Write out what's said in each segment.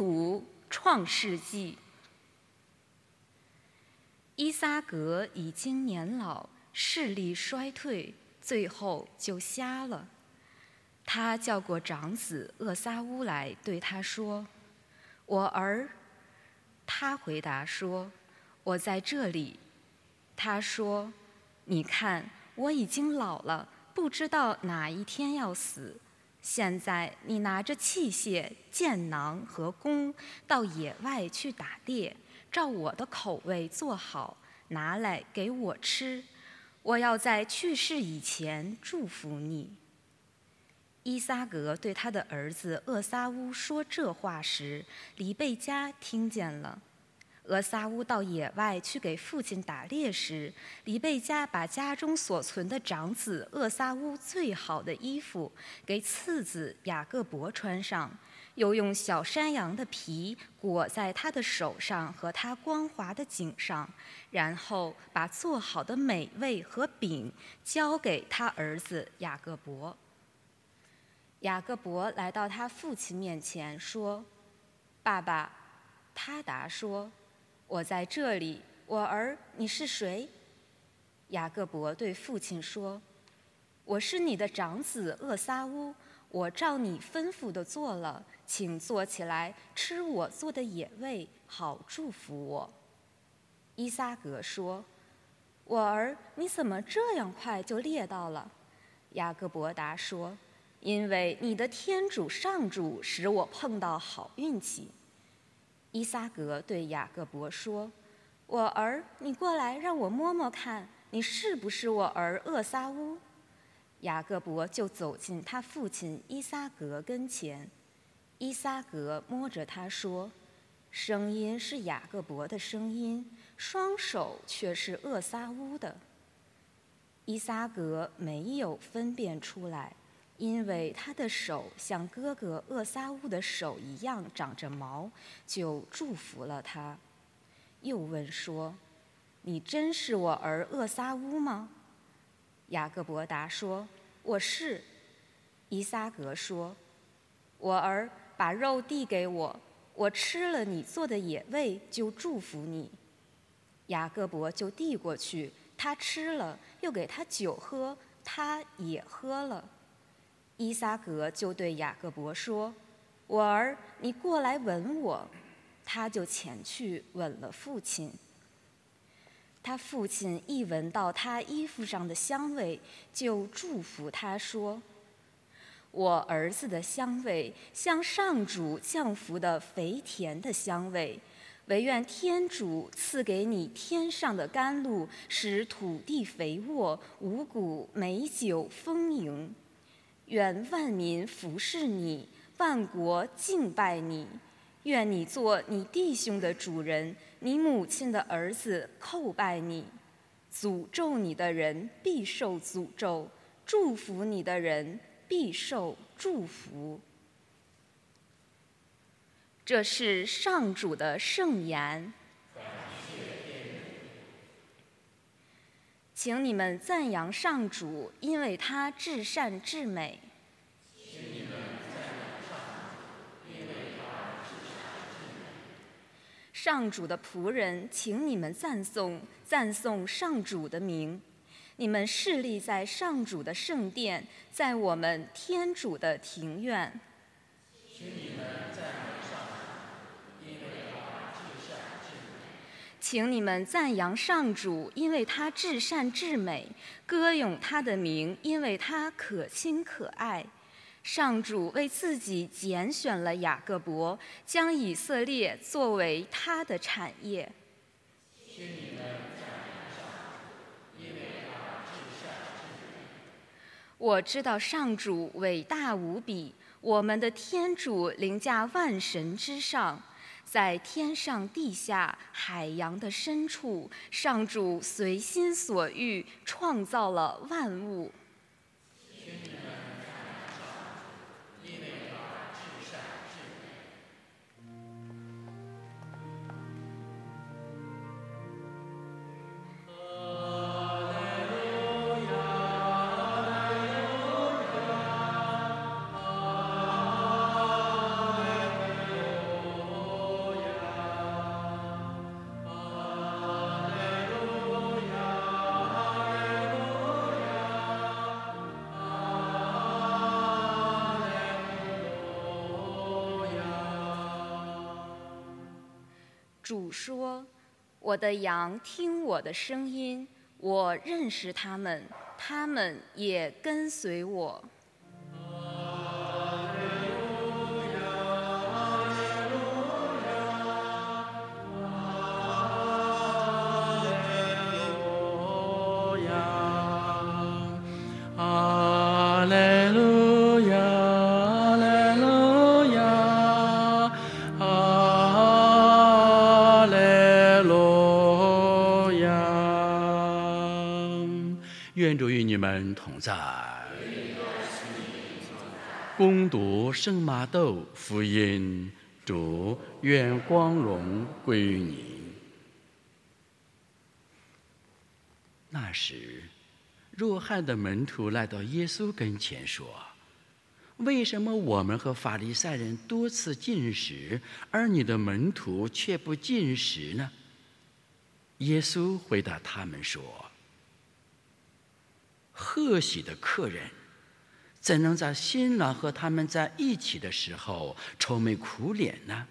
读《创世纪》。伊撒格已经年老，视力衰退，最后就瞎了。他叫过长子厄撒乌来，对他说：“我儿。”他回答说：“我在这里。”他说：“你看，我已经老了，不知道哪一天要死。现在你拿着器械、箭囊和弓，到野外去打猎，照我的口味做好，拿来给我吃。我要在去世以前祝福你。”伊撒格对他的儿子厄撒乌说这话时，黎贝加听见了。厄撒乌到野外去给父亲打猎时，黎贝加把家中所存的长子厄撒乌最好的衣服给次子雅各伯穿上，又用小山羊的皮裹在他的手上和他光滑的颈上，然后把做好的美味和饼交给他儿子雅各伯。雅各伯来到他父亲面前说：“爸爸。”他答说：“我在这里。我儿，你是谁？”雅各伯对父亲说：“我是你的长子厄撒乌。我照你吩咐的做了，请坐起来吃我做的野味，好祝福我。”伊撒格说：“我儿，你怎么这样快就猎到了？”雅各伯答说。因为你的天主上主使我碰到好运气，伊撒格对雅各伯说：“我儿，你过来让我摸摸看，你是不是我儿厄撒乌？”雅各伯就走进他父亲伊撒格跟前，伊撒格摸着他说：“声音是雅各伯的声音，双手却是厄撒乌的。”伊撒格没有分辨出来。因为他的手像哥哥厄撒乌的手一样长着毛，就祝福了他。又问说：“你真是我儿厄撒乌吗？”雅各伯答说：“我是。”伊撒格说：“我儿，把肉递给我，我吃了你做的野味，就祝福你。”雅各伯就递过去，他吃了，又给他酒喝，他也喝了。伊撒格就对雅各伯说：“我儿，你过来吻我。”他就前去吻了父亲。他父亲一闻到他衣服上的香味，就祝福他说：“我儿子的香味像上主降福的肥田的香味，唯愿天主赐给你天上的甘露，使土地肥沃，五谷美酒丰盈。”愿万民服侍你，万国敬拜你。愿你做你弟兄的主人，你母亲的儿子叩拜你。诅咒你的人必受诅咒，祝福你的人必受祝福。这是上主的圣言。请你们赞扬上主，因为他至善至美。上主的仆人，请你们赞颂赞颂上主的名。你们侍立在上主的圣殿，在我们天主的庭院。请你们赞扬上主，因为他至善至美。请你们赞扬上主，因为他至善至美；歌咏他的名，因为他可亲可爱。上主为自己拣选了雅各伯，将以色列作为他的产业。我知道上主伟大无比，我们的天主凌驾万神之上，在天上地下海洋的深处，上主随心所欲创造了万物。主说：“我的羊听我的声音，我认识他们，他们也跟随我。”同在攻读圣马窦福音，主愿光荣归于你。那时，若翰的门徒来到耶稣跟前说：“为什么我们和法利赛人多次进食，而你的门徒却不进食呢？”耶稣回答他们说。贺喜的客人，怎能在新郎和他们在一起的时候愁眉苦脸呢？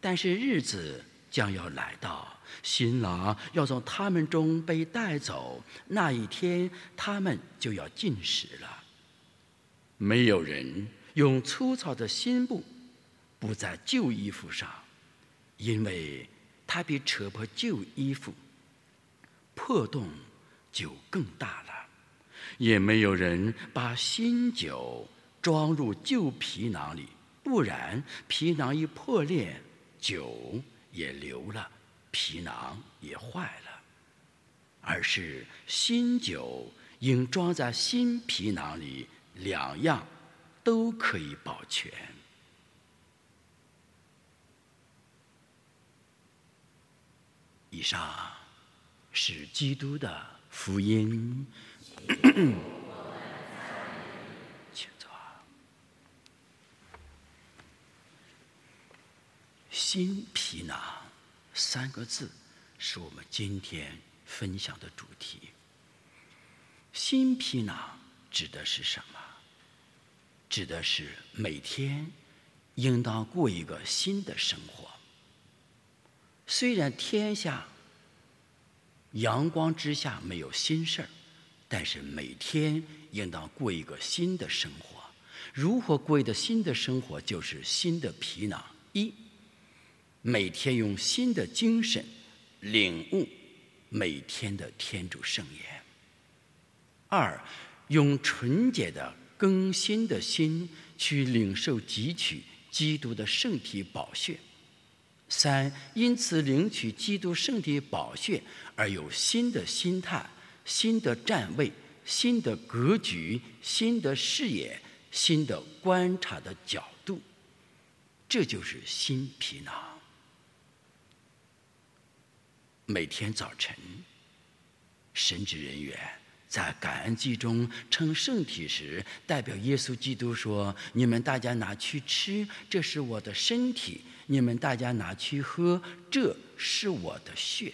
但是日子将要来到，新郎要从他们中被带走，那一天他们就要进食了。没有人用粗糙的新布布在旧衣服上，因为它比扯破旧衣服破洞就更大了。也没有人把新酒装入旧皮囊里，不然皮囊一破裂，酒也流了，皮囊也坏了。而是新酒应装在新皮囊里，两样都可以保全。以上是基督的福音。嗯。请坐。新皮囊三个字是我们今天分享的主题。新皮囊指的是什么？指的是每天应当过一个新的生活。虽然天下阳光之下没有新事儿。但是每天应当过一个新的生活，如何过一个新的生活？就是新的皮囊：一，每天用新的精神领悟每天的天主圣言；二，用纯洁的更新的心去领受汲取基督的圣体宝血；三，因此领取基督圣体宝血而有新的心态。新的站位、新的格局、新的视野、新的观察的角度，这就是新皮囊。每天早晨，神职人员在感恩祭中称圣体时，代表耶稣基督说：“你们大家拿去吃，这是我的身体；你们大家拿去喝，这是我的血。”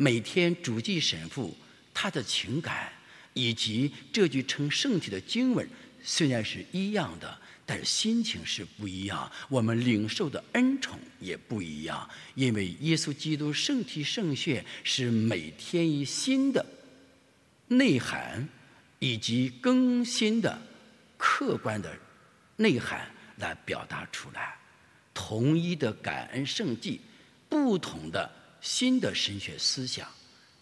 每天主祭神父他的情感，以及这句称圣体的经文，虽然是一样的，但是心情是不一样。我们领受的恩宠也不一样，因为耶稣基督圣体圣血是每天以新的内涵以及更新的客观的内涵来表达出来。同一的感恩圣祭，不同的。新的神学思想，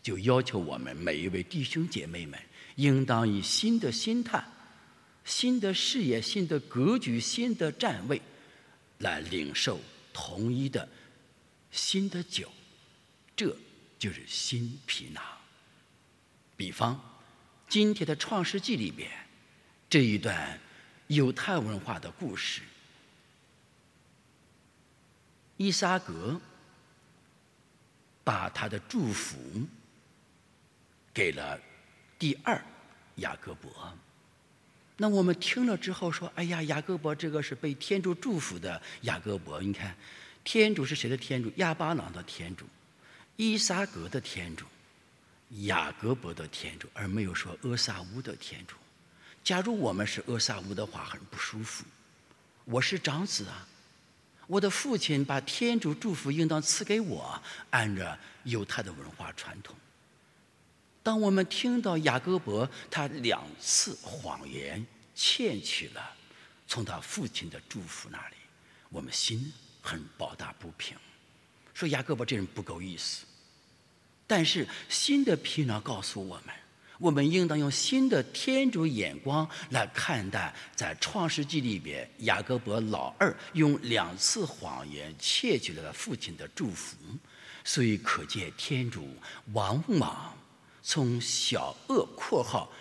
就要求我们每一位弟兄姐妹们，应当以新的心态、新的视野、新的格局、新的站位，来领受统一的新的酒，这就是新皮囊。比方，今天的创世纪里边这一段犹太文化的故事，伊萨格。把他的祝福给了第二雅各伯。那我们听了之后说：“哎呀，雅各伯这个是被天主祝福的雅各伯。你看，天主是谁的天主？亚巴郎的天主，伊萨格的天主，雅各伯的天主，而没有说阿萨乌的天主。假如我们是阿萨乌的话，很不舒服。我是长子啊，我的父亲把天主祝福应当赐给我，按照犹太的文化传统。当我们听到雅各伯他两次谎言窃取了从他父亲的祝福那里，我们心很抱大不平，说雅各伯这人不够意思。但是新的皮囊告诉我们。我们应当用新的天主眼光来看待，在创世纪里边，雅各伯老二用两次谎言窃取了父亲的祝福，所以可见天主往往从小恶（括号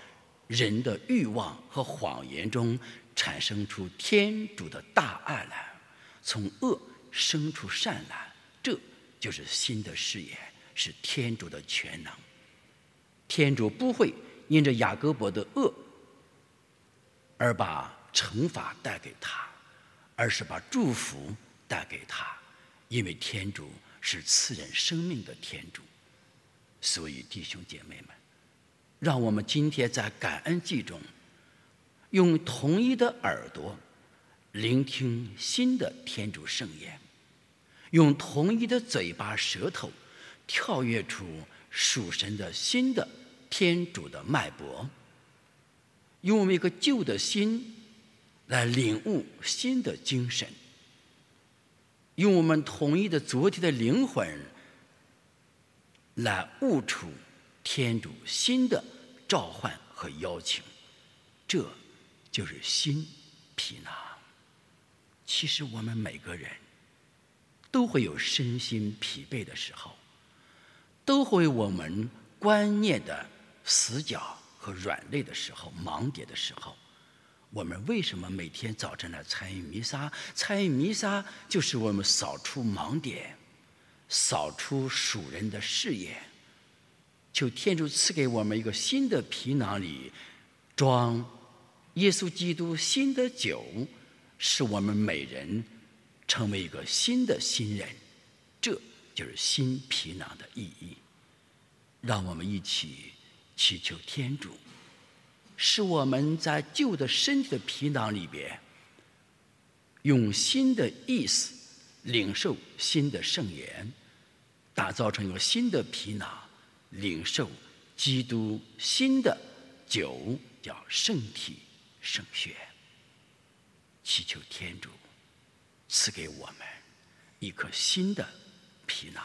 人的欲望和谎言）中产生出天主的大爱来，从恶生出善来，这就是新的视野，是天主的全能。天主不会因着雅各伯的恶而把惩罚带给他，而是把祝福带给他，因为天主是赐人生命的天主。所以，弟兄姐妹们，让我们今天在感恩祭中，用同一的耳朵聆听新的天主圣言，用同一的嘴巴舌头跳跃出。属神的新的天主的脉搏，用我们一个旧的心来领悟新的精神，用我们统一的昨天的灵魂来悟出天主新的召唤和邀请，这就是新皮囊。其实我们每个人都会有身心疲惫的时候。都会我们观念的死角和软肋的时候，盲点的时候，我们为什么每天早晨来参与弥撒？参与弥撒就是我们扫除盲点，扫出属人的视野，求天主赐给我们一个新的皮囊里装耶稣基督新的酒，使我们每人成为一个新的新人。这。就是新皮囊的意义，让我们一起祈求天主，使我们在旧的身体的皮囊里边，用新的意思领受新的圣言，打造成一个新的皮囊，领受基督新的酒，叫圣体圣血。祈求天主赐给我们一颗新的。皮囊。